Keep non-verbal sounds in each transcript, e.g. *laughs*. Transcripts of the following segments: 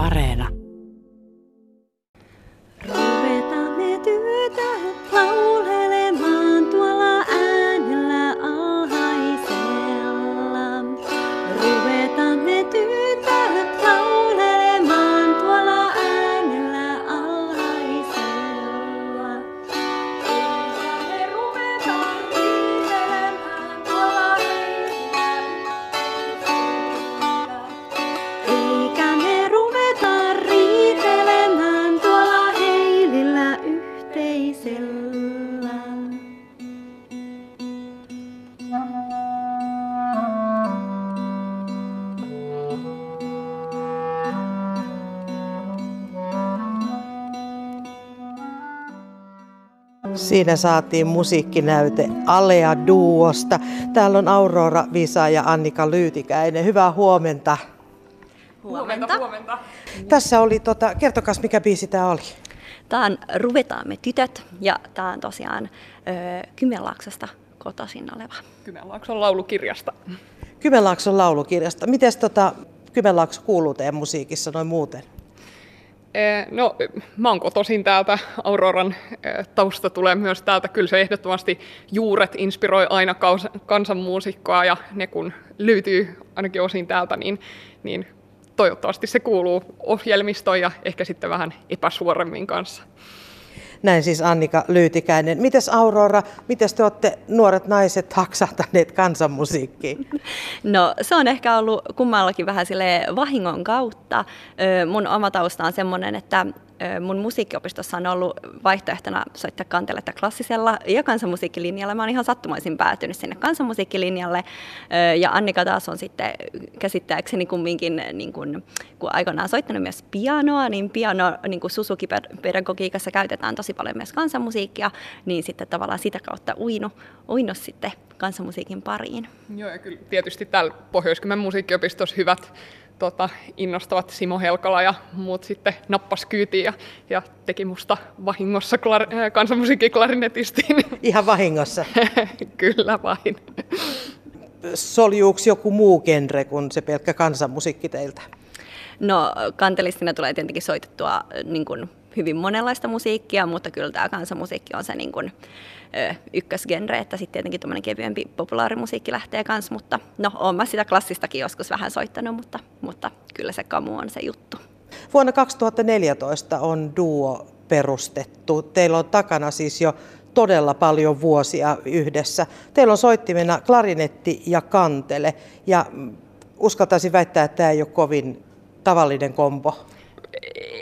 Areena. Siinä saatiin musiikkinäyte Alea Duosta. Täällä on Aurora Visa ja Annika Lyytikäinen. Hyvää huomenta. Huomenta, huomenta. Tässä oli, tota, kertokas mikä biisi tämä oli? Tämä on Ruvetaan me tytöt ja tämä on tosiaan ö, Kymenlaaksosta kotoisin oleva. Kymenlaakson laulukirjasta. Kymenlaakson laulukirjasta. Miten tota, Kymenlaakso kuuluu teidän musiikissa noin muuten? Eh, No, mä oon kotoisin täältä. Auroran eh, tausta tulee myös täältä. Kyllä se ehdottomasti juuret inspiroi aina kansanmuusikkoa ja ne kun löytyy ainakin osin täältä, niin, niin toivottavasti se kuuluu ohjelmistoon ja ehkä sitten vähän epäsuoremmin kanssa. Näin siis Annika Lyytikäinen. Mites Aurora, mites te olette nuoret naiset haksahtaneet kansanmusiikkiin? *laughs* No se on ehkä ollut kummallakin vähän sille vahingon kautta. Mun oma tausta on semmoinen, että mun musiikkiopistossa on ollut vaihtoehtona soittaa kanteletta klassisella ja kansanmusiikkilinjalla. Mä oon ihan sattumaisin päätynyt sinne kansanmusiikkilinjalle. Ja Annika taas on sitten käsittääkseni kumminkin, niin kun, kun aikoinaan soittanut myös pianoa, niin piano niin kuin Suzuki-pedagogiikassa käytetään tosi paljon myös kansanmusiikkia, niin sitten tavallaan sitä kautta uinu, uinu sitten kansanmusiikin pariin. Joo, ja kyllä tietysti täällä pohjois musiikkiopistossa hyvät tota, innostavat Simo Helkala ja muut sitten nappas kyytiin ja, ja teki musta vahingossa klar, äh, kansanmusiikkiklarinetistin. *laughs* Ihan vahingossa. *laughs* kyllä vain. Soljuuko joku muu genre kuin se pelkkä kansanmusiikki teiltä? No kantelistina tulee tietenkin soitettua niin kuin hyvin monenlaista musiikkia, mutta kyllä tämä kansanmusiikki on se niin kuin, ö, ykkösgenre, että sitten tietenkin tuommoinen kevyempi populaarimusiikki lähtee kanssa, mutta no oon mä sitä klassistakin joskus vähän soittanut, mutta, mutta kyllä se kamu on se juttu. Vuonna 2014 on duo perustettu. Teillä on takana siis jo todella paljon vuosia yhdessä. Teillä on soittimena klarinetti ja kantele. Ja mm, uskaltaisin väittää, että tämä ei ole kovin tavallinen kombo.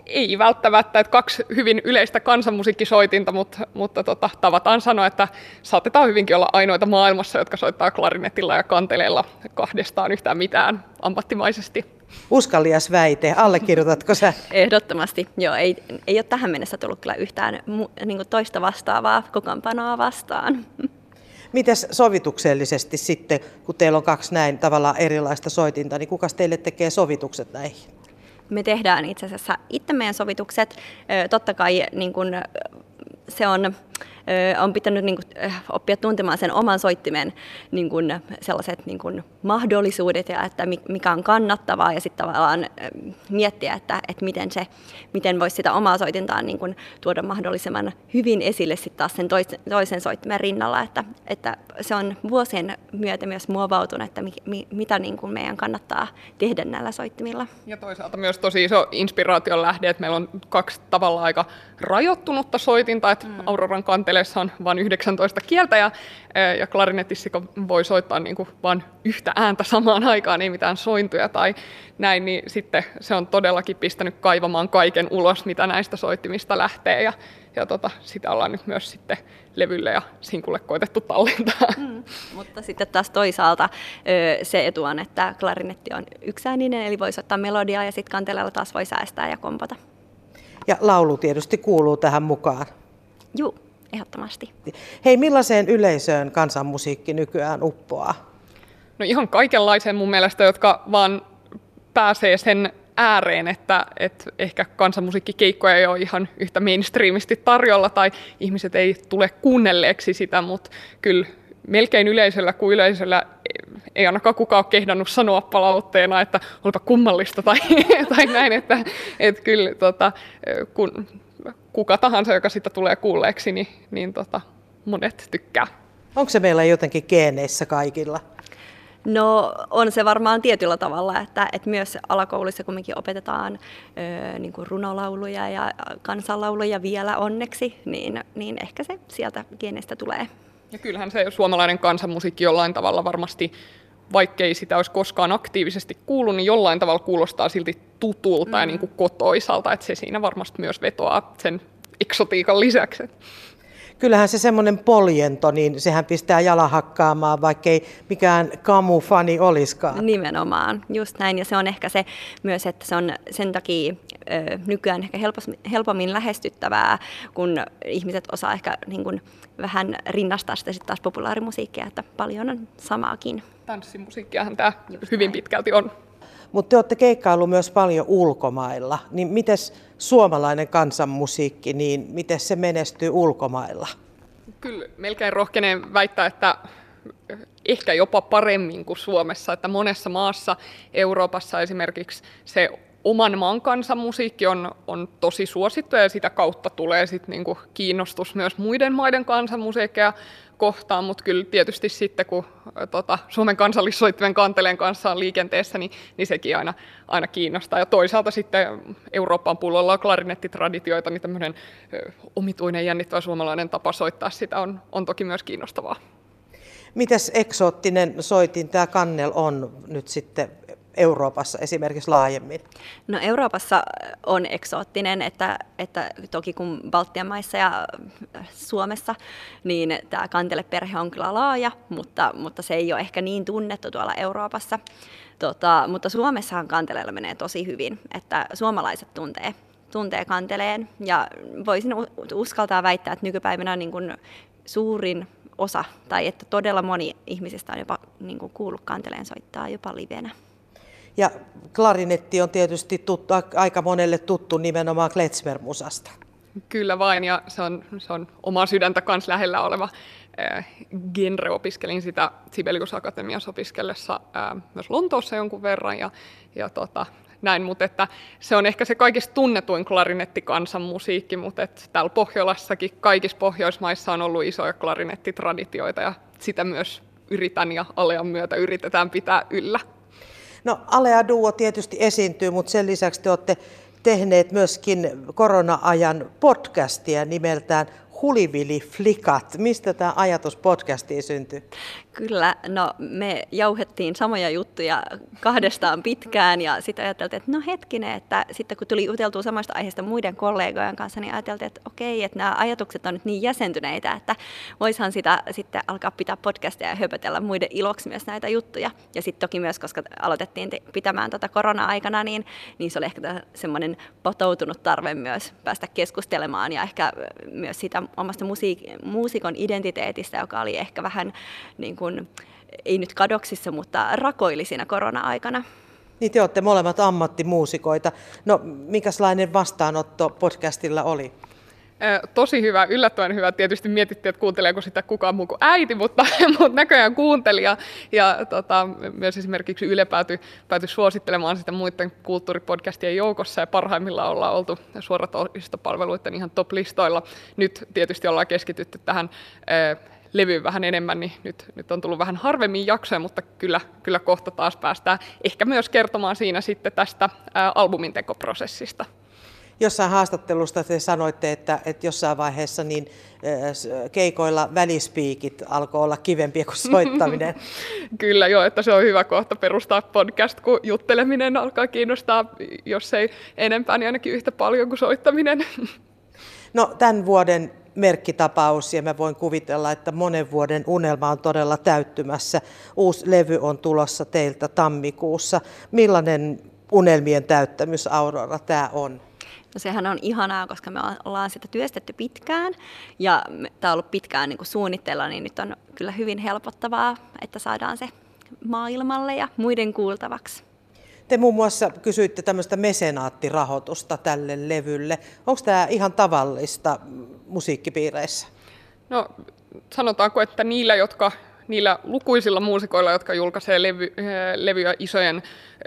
Ei välttämättä, että kaksi hyvin yleistä kansanmusiikkisoitinta, mutta, mutta tota, tavataan sanoa, että saatetaan hyvinkin olla ainoita maailmassa, jotka soittaa klarinetilla ja kanteleella kahdestaan yhtään mitään ammattimaisesti. Uskallias väite, allekirjoitatko sä? *laughs* Ehdottomasti, joo, ei, ei ole tähän mennessä tullut kyllä yhtään niin kuin toista vastaavaa kokoonpanoa vastaan. *laughs* Mites sovituksellisesti sitten, kun teillä on kaksi näin tavallaan erilaista soitinta, niin kukas teille tekee sovitukset näihin? Me tehdään itse asiassa itse meidän sovitukset. Totta kai niin kun, se on, on pitänyt niin kun, ö, oppia tuntemaan sen oman soittimen niin kun, sellaiset niin kun, mahdollisuudet ja että mi- mikä on kannattavaa ja sitten tavallaan miettiä, että, että miten, se, miten voisi sitä omaa soitintaan niin kun, tuoda mahdollisimman hyvin esille sitten taas sen toisen, toisen soittimen rinnalla, että, että se on vuosien myötä myös muovautunut, että mi, mi, mitä niin kun meidän kannattaa tehdä näillä soittimilla. Ja toisaalta myös tosi iso inspiraation lähde, että meillä on kaksi tavalla aika rajoittunutta soitinta, että mm. Auroran kanteleessa on vain 19 kieltä ja, ja klarinetissa voi soittaa niin kuin vain yhtä ääntä samaan aikaan, ei mitään sointuja tai näin, niin sitten se on todellakin pistänyt kaivamaan kaiken ulos, mitä näistä soittimista lähtee ja, ja tota, sitä ollaan nyt myös sitten levylle ja sinkulle koitettu tallentaa. Mm. Mutta sitten taas toisaalta se etu on, että klarinetti on yksääninen, eli voi soittaa melodiaa ja sitten kanteleella taas voi säästää ja kompata. Ja laulu tietysti kuuluu tähän mukaan. Juu, ehdottomasti. Hei, millaiseen yleisöön kansanmusiikki nykyään uppoaa? No ihan kaikenlaiseen mun mielestä, jotka vaan pääsee sen ääreen, että, että ehkä kansanmusiikkikeikkoja ei ole ihan yhtä mainstreamisti tarjolla tai ihmiset ei tule kuunnelleeksi sitä, mutta kyllä melkein yleisöllä kuin yleisöllä ei ainakaan kukaan ole kehdannut sanoa palautteena, että olipa kummallista tai, *laughs* tai näin, että, että kyllä tota, kun kuka tahansa, joka sitä tulee kuulleeksi, niin, niin tota, monet tykkää. Onko se meillä jotenkin geeneissä kaikilla? No on se varmaan tietyllä tavalla, että, että myös alakouluissa kumminkin opetetaan ö, niin kuin runolauluja ja kansanlauluja vielä onneksi, niin, niin ehkä se sieltä geeneistä tulee. Ja kyllähän se suomalainen kansanmusiikki jollain tavalla varmasti, vaikkei sitä olisi koskaan aktiivisesti kuullut, niin jollain tavalla kuulostaa silti tutulta mm. ja niin kuin kotoisalta, että se siinä varmasti myös vetoaa sen eksotiikan lisäksi kyllähän se semmoinen poljento, niin sehän pistää jalahakkaamaan, vaikkei mikään kamufani olisikaan. Nimenomaan, just näin. Ja se on ehkä se myös, että se on sen takia ö, nykyään ehkä helpommin lähestyttävää, kun ihmiset osaa ehkä niin kuin, vähän rinnastaa sitä sitten taas populaarimusiikkia, että paljon on samaakin. Tanssimusiikkiahan tämä just hyvin näin. pitkälti on. Mutta te olette keikkailu myös paljon ulkomailla, niin miten suomalainen kansanmusiikki, niin miten se menestyy ulkomailla? Kyllä, melkein rohkeneen väittää, että ehkä jopa paremmin kuin Suomessa, että monessa maassa, Euroopassa esimerkiksi se oman maan kansanmusiikki on, on tosi suosittu ja sitä kautta tulee sit niinku kiinnostus myös muiden maiden kansanmusiikkeja kohtaan, mutta kyllä tietysti sitten kun tota, Suomen kansallissoittimen kanteleen kanssa on liikenteessä, niin, niin sekin aina, aina kiinnostaa. Ja toisaalta sitten Euroopan pullolla on klarinettitraditioita, niin tämmöinen omituinen jännittävä suomalainen tapa soittaa sitä on, on toki myös kiinnostavaa. Mites eksoottinen soitin tämä kannel on nyt sitten Euroopassa esimerkiksi laajemmin? No Euroopassa on eksoottinen, että, että toki kun Baltian maissa ja Suomessa, niin tämä kanteleperhe on kyllä laaja, mutta, mutta se ei ole ehkä niin tunnettu tuolla Euroopassa. Tota, mutta Suomessahan kanteleella menee tosi hyvin, että suomalaiset tuntee tuntee kanteleen ja voisin uskaltaa väittää, että nykypäivänä niin kuin suurin osa tai että todella moni ihmisistä on jopa niin kuin kuullut kanteleen soittaa jopa livenä. Ja klarinetti on tietysti tuttu, aika monelle tuttu nimenomaan Klezmer-musasta. Kyllä vain, ja se on, se on omaa sydäntä kanssa lähellä oleva äh, genre. Opiskelin sitä Sibelius Akatemiassa opiskellessa äh, myös Lontoossa jonkun verran, ja, ja tota, näin, mutta että se on ehkä se kaikista tunnetuin klarinettikansanmusiikki, mutta että täällä Pohjolassakin kaikissa Pohjoismaissa on ollut isoja klarinettitraditioita, ja sitä myös yritän ja Alean myötä yritetään pitää yllä. No Alea Duo tietysti esiintyy, mutta sen lisäksi te olette tehneet myöskin korona-ajan podcastia nimeltään Hulivili Flikat. Mistä tämä ajatus podcastiin syntyi? Kyllä, no me jauhettiin samoja juttuja kahdestaan pitkään ja sitten ajateltiin, että no hetkinen, että sitten kun tuli juteltua samasta aiheesta muiden kollegojen kanssa, niin ajateltiin, että okei, että nämä ajatukset on nyt niin jäsentyneitä, että voishan sitä sitten alkaa pitää podcastia ja höpötellä muiden iloksi myös näitä juttuja. Ja sitten toki myös, koska aloitettiin pitämään tätä korona-aikana, niin, niin se oli ehkä semmoinen potoutunut tarve myös päästä keskustelemaan ja ehkä myös sitä omasta musiik- muusikon identiteetistä, joka oli ehkä vähän niin kuin, ei nyt kadoksissa, mutta rakoili siinä korona-aikana. Niin te olette molemmat ammattimuusikoita. No, minkälainen vastaanotto podcastilla oli? tosi hyvä, yllättävän hyvä. Tietysti mietittiin, että kuunteleeko sitä kukaan muu kuin äiti, mutta, *laughs* mutta näköjään kuunteli. Ja, ja tota, myös esimerkiksi Yle päätyi, päätyi suosittelemaan sitä muiden kulttuuripodcastien joukossa ja parhaimmillaan ollaan oltu suoratoistopalveluiden ihan top-listoilla. Nyt tietysti ollaan keskitytty tähän levyyn vähän enemmän, niin nyt, nyt on tullut vähän harvemmin jaksoja, mutta kyllä, kyllä kohta taas päästään ehkä myös kertomaan siinä sitten tästä ää, albumin tekoprosessista jossain haastattelusta te sanoitte, että, että jossain vaiheessa niin keikoilla välispiikit alkoi olla kivempiä kuin *laughs* soittaminen. Kyllä joo, että se on hyvä kohta perustaa podcast, kun jutteleminen alkaa kiinnostaa, jos ei enempää, niin ainakin yhtä paljon kuin soittaminen. No tämän vuoden merkkitapaus ja mä voin kuvitella, että monen vuoden unelma on todella täyttymässä. Uusi levy on tulossa teiltä tammikuussa. Millainen unelmien täyttämys Aurora tämä on? No sehän on ihanaa, koska me ollaan sitä työstetty pitkään ja tämä on ollut pitkään niin kuin suunnitteilla, niin nyt on kyllä hyvin helpottavaa, että saadaan se maailmalle ja muiden kuultavaksi. Te muun muassa kysyitte tämmöistä mesenaattirahoitusta tälle levylle. Onko tämä ihan tavallista musiikkipiireissä? No sanotaanko, että niillä, jotka niillä lukuisilla muusikoilla, jotka julkaisee levy, levyjä isojen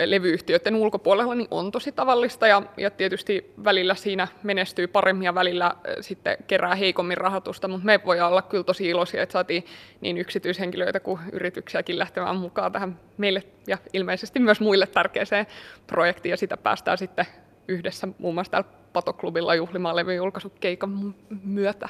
levyyhtiöiden ulkopuolella, niin on tosi tavallista. Ja, ja tietysti välillä siinä menestyy paremmin ja välillä sitten kerää heikommin rahoitusta, mutta me voi olla kyllä tosi iloisia, että saatiin niin yksityishenkilöitä kuin yrityksiäkin lähtemään mukaan tähän meille ja ilmeisesti myös muille tärkeäseen projektiin. Ja sitä päästään sitten yhdessä muun muassa täällä Patoklubilla juhlimaan levyn myötä.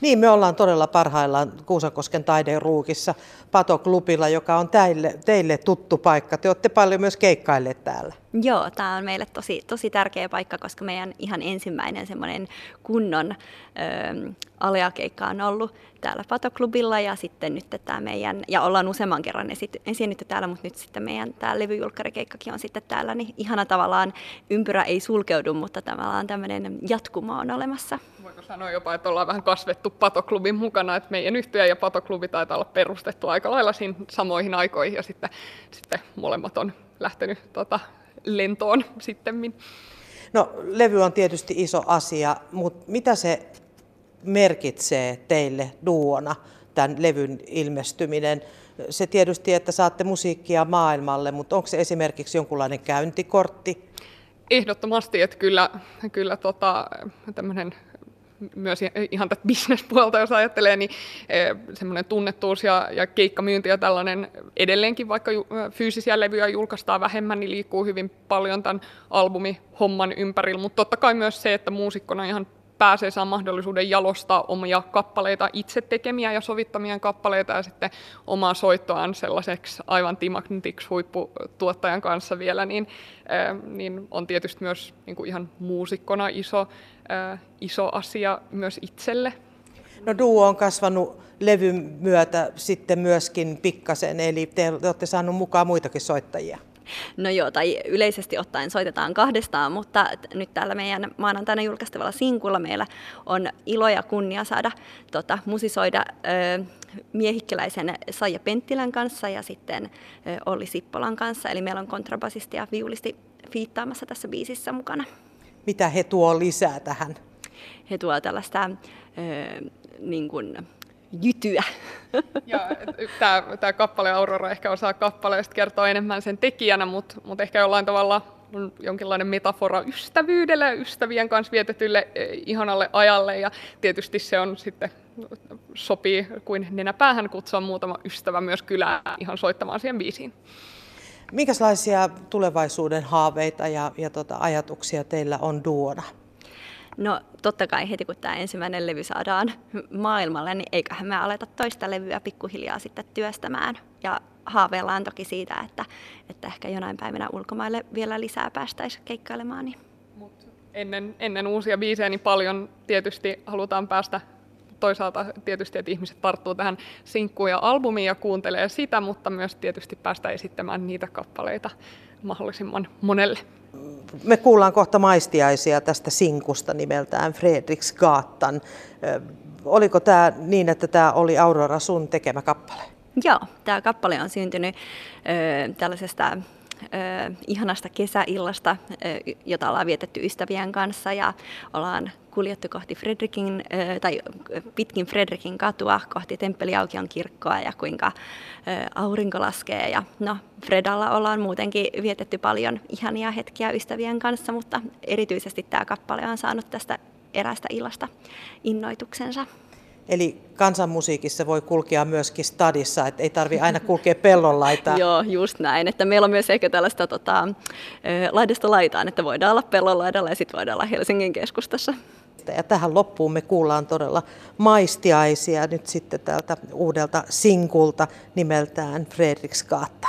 Niin, me ollaan todella parhaillaan Kuusakosken taideruukissa Patoklubilla, joka on teille, teille tuttu paikka. Te olette paljon myös keikkailleet täällä. Joo, tämä on meille tosi, tosi tärkeä paikka, koska meidän ihan ensimmäinen semmoinen kunnon ö, aliakeikka on ollut täällä Patoklubilla ja sitten nyt tämä meidän, ja ollaan useamman kerran esiinnytty täällä, mutta nyt sitten meidän tämä levyjulkkarikeikkakin on sitten täällä, niin ihana tavallaan ympyrä ei sulkeudu, mutta tavallaan tämmöinen jatkuma on olemassa. Voiko sanoa jopa, että ollaan vähän kasvettu Patoklubin mukana, että meidän yhtiö ja Patoklubi taitaa olla perustettu aika lailla siinä samoihin aikoihin ja sitten, sitten molemmat on lähtenyt tota, lentoon sitten. No levy on tietysti iso asia, mutta mitä se merkitsee teille duona, tämän levyn ilmestyminen? Se tietysti, että saatte musiikkia maailmalle, mutta onko se esimerkiksi jonkunlainen käyntikortti? Ehdottomasti, että kyllä, kyllä tota, tämmöinen myös ihan tätä bisnespuolta, jos ajattelee, niin eh, semmoinen tunnettuus ja, ja keikkamyynti ja tällainen edelleenkin, vaikka fyysisiä levyjä julkaistaan vähemmän, niin liikkuu hyvin paljon tämän albumihomman ympärillä, mutta totta kai myös se, että muusikkona ihan pääsee saa mahdollisuuden jalostaa omia kappaleita, itse tekemiä ja sovittamia kappaleita ja sitten omaa soittoaan sellaiseksi aivan timagnetiksi huipputuottajan kanssa vielä, niin, äh, niin on tietysti myös niin kuin ihan muusikkona iso, äh, iso asia myös itselle. No duo on kasvanut levyn myötä sitten myöskin pikkasen, eli te olette saaneet mukaan muitakin soittajia. No joo, tai yleisesti ottaen soitetaan kahdestaan, mutta nyt täällä meidän maanantaina julkaistavalla sinkulla meillä on ilo ja kunnia saada tota, musisoida ö, miehikkeläisen Saija Penttilän kanssa ja sitten ö, Olli Sippolan kanssa. Eli meillä on kontrabasisti ja viulisti fiittaamassa tässä biisissä mukana. Mitä he tuo lisää tähän? He tuo tällaista ö, niin kuin, jytyä. Ja tämä kappale Aurora ehkä osaa kappaleesta kertoa enemmän sen tekijänä, mutta mut ehkä jollain tavalla on jonkinlainen metafora ystävyydelle ja ystävien kanssa vietetylle e, ihanalle ajalle. Ja tietysti se on sitten sopii kuin nenäpäähän kutsua muutama ystävä myös kylään ihan soittamaan siihen biisiin. Minkälaisia tulevaisuuden haaveita ja, ja tota, ajatuksia teillä on duona? No totta kai heti kun tämä ensimmäinen levy saadaan maailmalle, niin eiköhän me aleta toista levyä pikkuhiljaa sitten työstämään. Ja haaveillaan toki siitä, että, että ehkä jonain päivänä ulkomaille vielä lisää päästäisiin keikkailemaan. Niin. Mut ennen, ennen uusia biisejä niin paljon tietysti halutaan päästä toisaalta tietysti, että ihmiset tarttuu tähän sinkkuun ja albumiin ja kuuntelee sitä, mutta myös tietysti päästä esittämään niitä kappaleita mahdollisimman monelle. Me kuullaan kohta maistiaisia tästä sinkusta nimeltään Fredriksgatan. Oliko tämä niin, että tämä oli Aurora sun tekemä kappale? Joo, tämä kappale on syntynyt ö, tällaisesta ö, ihanasta kesäillasta, ö, jota ollaan vietetty ystävien kanssa ja ollaan kuljettu kohti Fredrikin, ö, tai pitkin Fredrikin katua kohti Temppeliaukion kirkkoa ja kuinka ö, aurinko laskee. Ja no, Fredalla ollaan muutenkin vietetty paljon ihania hetkiä ystävien kanssa, mutta erityisesti tämä kappale on saanut tästä erästä illasta innoituksensa. Eli kansanmusiikissa voi kulkea myöskin stadissa, että ei tarvi aina kulkea pellonlaitaa. *laughs* Joo, just näin. Että meillä on myös ehkä tällaista tota, laidasta laitaan, että voidaan olla pellonlaidalla ja sitten voidaan olla Helsingin keskustassa. Ja tähän loppuun me kuullaan todella maistiaisia nyt sitten tältä uudelta sinkulta nimeltään Fredriksgata.